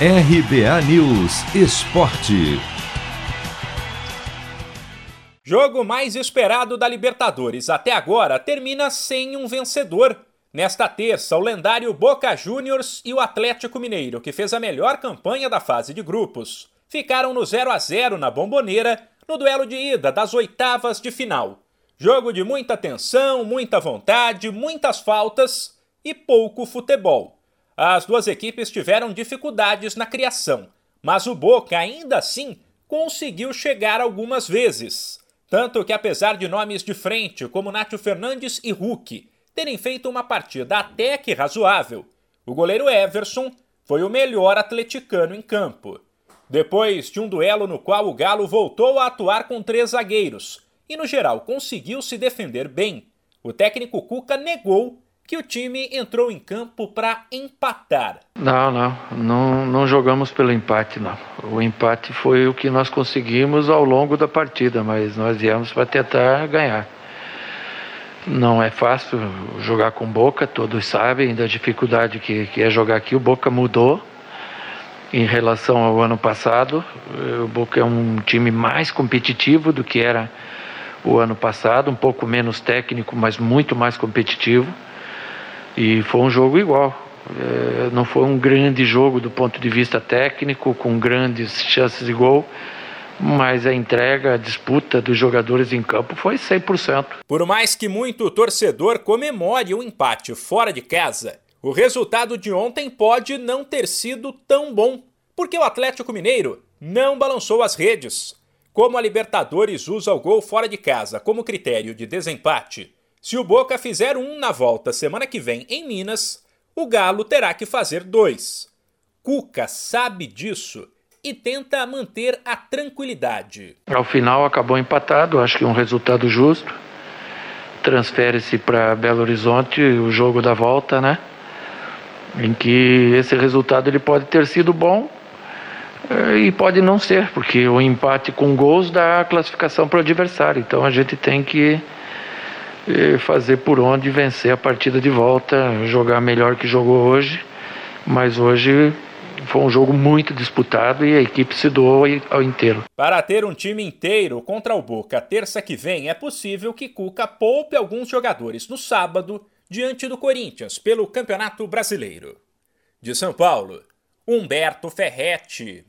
RBA News Esporte. Jogo mais esperado da Libertadores até agora termina sem um vencedor. Nesta terça, o lendário Boca Juniors e o Atlético Mineiro, que fez a melhor campanha da fase de grupos, ficaram no 0 a 0 na Bomboneira no duelo de ida das oitavas de final. Jogo de muita tensão, muita vontade, muitas faltas e pouco futebol. As duas equipes tiveram dificuldades na criação, mas o Boca ainda assim conseguiu chegar algumas vezes. Tanto que, apesar de nomes de frente como Nátio Fernandes e Hulk terem feito uma partida até que razoável, o goleiro Everson foi o melhor atleticano em campo. Depois de um duelo no qual o Galo voltou a atuar com três zagueiros e, no geral, conseguiu se defender bem, o técnico Cuca negou que o time entrou em campo para empatar. Não, não, não, não jogamos pelo empate, não. O empate foi o que nós conseguimos ao longo da partida, mas nós viemos para tentar ganhar. Não é fácil jogar com Boca, todos sabem da dificuldade que, que é jogar aqui. O Boca mudou em relação ao ano passado. O Boca é um time mais competitivo do que era o ano passado, um pouco menos técnico, mas muito mais competitivo. E foi um jogo igual. É, não foi um grande jogo do ponto de vista técnico, com grandes chances de gol, mas a entrega, a disputa dos jogadores em campo foi 100%. Por mais que muito torcedor comemore o empate fora de casa, o resultado de ontem pode não ter sido tão bom, porque o Atlético Mineiro não balançou as redes. Como a Libertadores usa o gol fora de casa como critério de desempate, se o Boca fizer um na volta semana que vem em Minas, o Galo terá que fazer dois. Cuca sabe disso e tenta manter a tranquilidade. Ao final acabou empatado, acho que um resultado justo. Transfere-se para Belo Horizonte o jogo da volta, né? Em que esse resultado ele pode ter sido bom eh, e pode não ser, porque o empate com gols dá a classificação para o adversário. Então a gente tem que fazer por onde vencer a partida de volta, jogar melhor que jogou hoje, mas hoje foi um jogo muito disputado e a equipe se doou ao inteiro. Para ter um time inteiro contra o Boca terça que vem, é possível que Cuca poupe alguns jogadores no sábado diante do Corinthians pelo Campeonato Brasileiro. De São Paulo, Humberto Ferretti.